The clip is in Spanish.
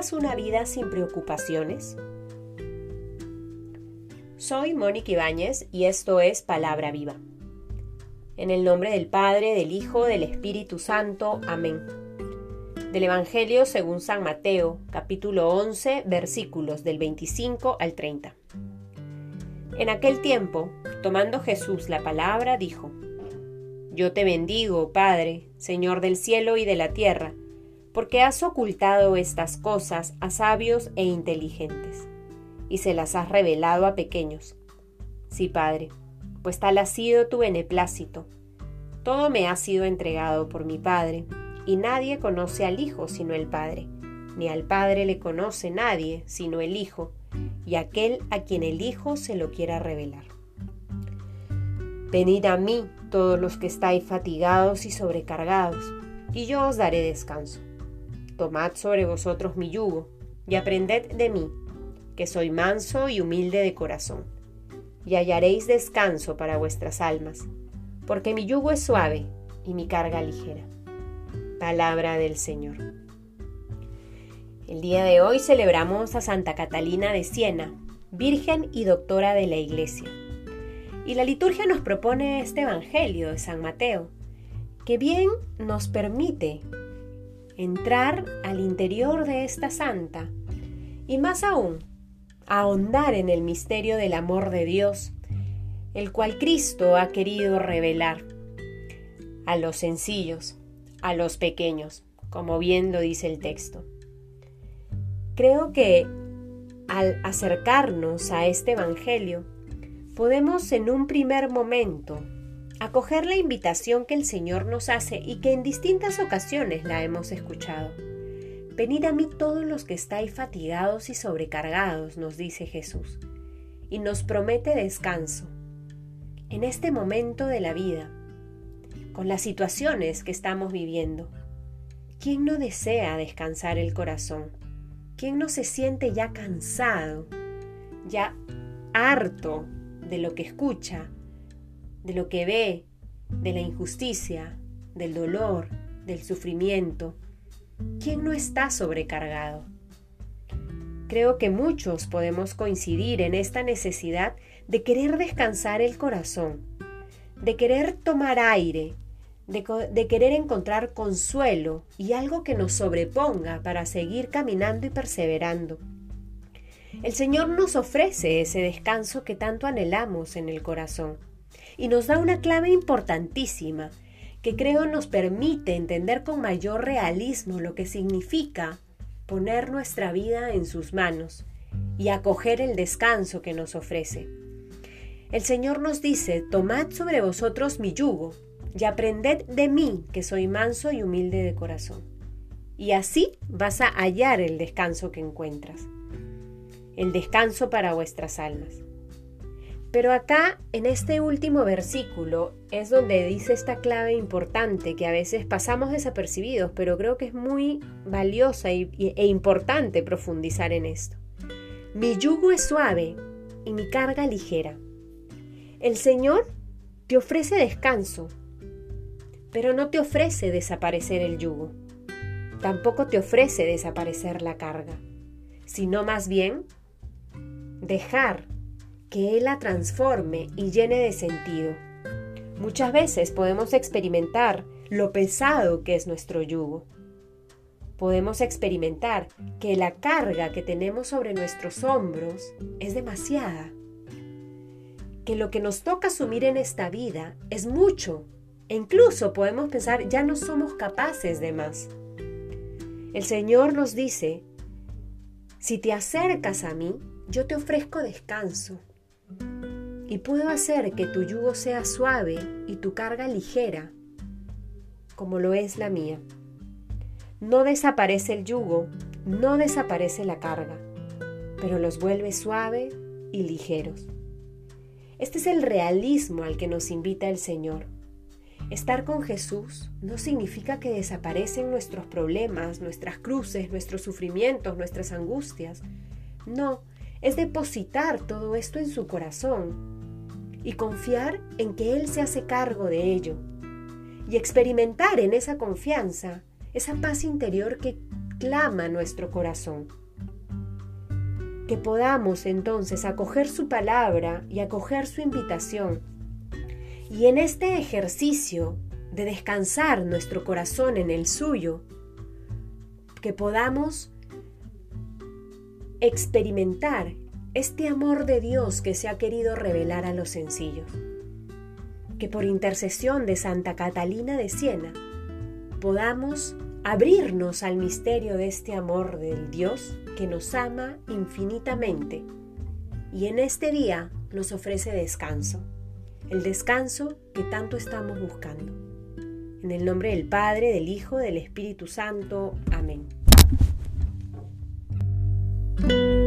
buscas una vida sin preocupaciones? Soy Mónica Ibáñez y esto es Palabra Viva. En el nombre del Padre, del Hijo, del Espíritu Santo. Amén. Del Evangelio según San Mateo, capítulo 11, versículos del 25 al 30. En aquel tiempo, tomando Jesús la palabra, dijo, Yo te bendigo, Padre, Señor del cielo y de la tierra, porque has ocultado estas cosas a sabios e inteligentes, y se las has revelado a pequeños. Sí, Padre, pues tal ha sido tu beneplácito. Todo me ha sido entregado por mi Padre, y nadie conoce al Hijo sino el Padre, ni al Padre le conoce nadie sino el Hijo, y aquel a quien el Hijo se lo quiera revelar. Venid a mí todos los que estáis fatigados y sobrecargados, y yo os daré descanso. Tomad sobre vosotros mi yugo, y aprended de mí, que soy manso y humilde de corazón, y hallaréis descanso para vuestras almas, porque mi yugo es suave y mi carga ligera. Palabra del Señor. El día de hoy celebramos a Santa Catalina de Siena, Virgen y Doctora de la Iglesia. Y la liturgia nos propone este Evangelio de San Mateo, que bien nos permite entrar al interior de esta santa y más aún, ahondar en el misterio del amor de Dios, el cual Cristo ha querido revelar a los sencillos, a los pequeños, como bien lo dice el texto. Creo que al acercarnos a este Evangelio, podemos en un primer momento acoger la invitación que el Señor nos hace y que en distintas ocasiones la hemos escuchado. Venid a mí todos los que estáis fatigados y sobrecargados, nos dice Jesús, y nos promete descanso. En este momento de la vida, con las situaciones que estamos viviendo, ¿quién no desea descansar el corazón? ¿Quién no se siente ya cansado, ya harto de lo que escucha, de lo que ve, de la injusticia, del dolor, del sufrimiento. ¿Quién no está sobrecargado? Creo que muchos podemos coincidir en esta necesidad de querer descansar el corazón, de querer tomar aire, de, de, querer encontrar consuelo y algo que nos sobreponga para seguir caminando y perseverando. El Señor nos ofrece ese descanso que tanto anhelamos en el corazón y nos da una clave importantísima que creo nos permite entender con mayor realismo lo que significa poner nuestra vida en sus manos y acoger el descanso que nos ofrece. El Señor nos dice, tomad sobre vosotros mi yugo y aprended de mí, que soy manso y humilde de corazón. Y así vas a hallar el descanso que encuentras, el descanso para vuestras almas. Pero acá, en este último versículo, es donde dice esta clave importante que a veces pasamos desapercibidos, pero creo que es muy valiosa e importante profundizar en esto. Mi yugo es suave y mi carga ligera. El Señor te ofrece descanso, pero no te ofrece desaparecer el yugo. Tampoco te ofrece desaparecer la carga, sino más bien dejar que Él la transforme y llene de sentido. Muchas veces podemos experimentar lo pesado que es nuestro yugo. Podemos experimentar que la carga que tenemos sobre nuestros hombros es demasiada. Que lo que nos toca asumir en esta vida es mucho. E incluso podemos pensar ya no somos capaces de más. El Señor nos dice, si te acercas a mí, yo te ofrezco descanso y puedo hacer que tu yugo sea suave y tu carga ligera, como lo es la mía. No desaparece el yugo, no desaparece la carga, pero los vuelve suave y ligeros. Este es el realismo al que nos invita el Señor. Estar con Jesús no significa que desaparecen nuestros problemas, nuestras cruces, nuestros sufrimientos, nuestras angustias. No, es depositar todo esto en su corazón y confiar en que Él se hace cargo de ello y experimentar en esa confianza esa paz interior que clama nuestro corazón. Que podamos entonces acoger su palabra y acoger su invitación. Y en este ejercicio de descansar nuestro corazón en el suyo, que podamos experimentar este amor de Dios que se ha querido revelar a los sencillos. Que por intercesión de Santa Catalina de Siena podamos abrirnos al misterio de este amor del Dios que nos ama infinitamente y en este día nos ofrece descanso, el descanso que tanto estamos buscando. En el nombre del Padre, del Hijo, del Espíritu Santo. Amén. Thank you.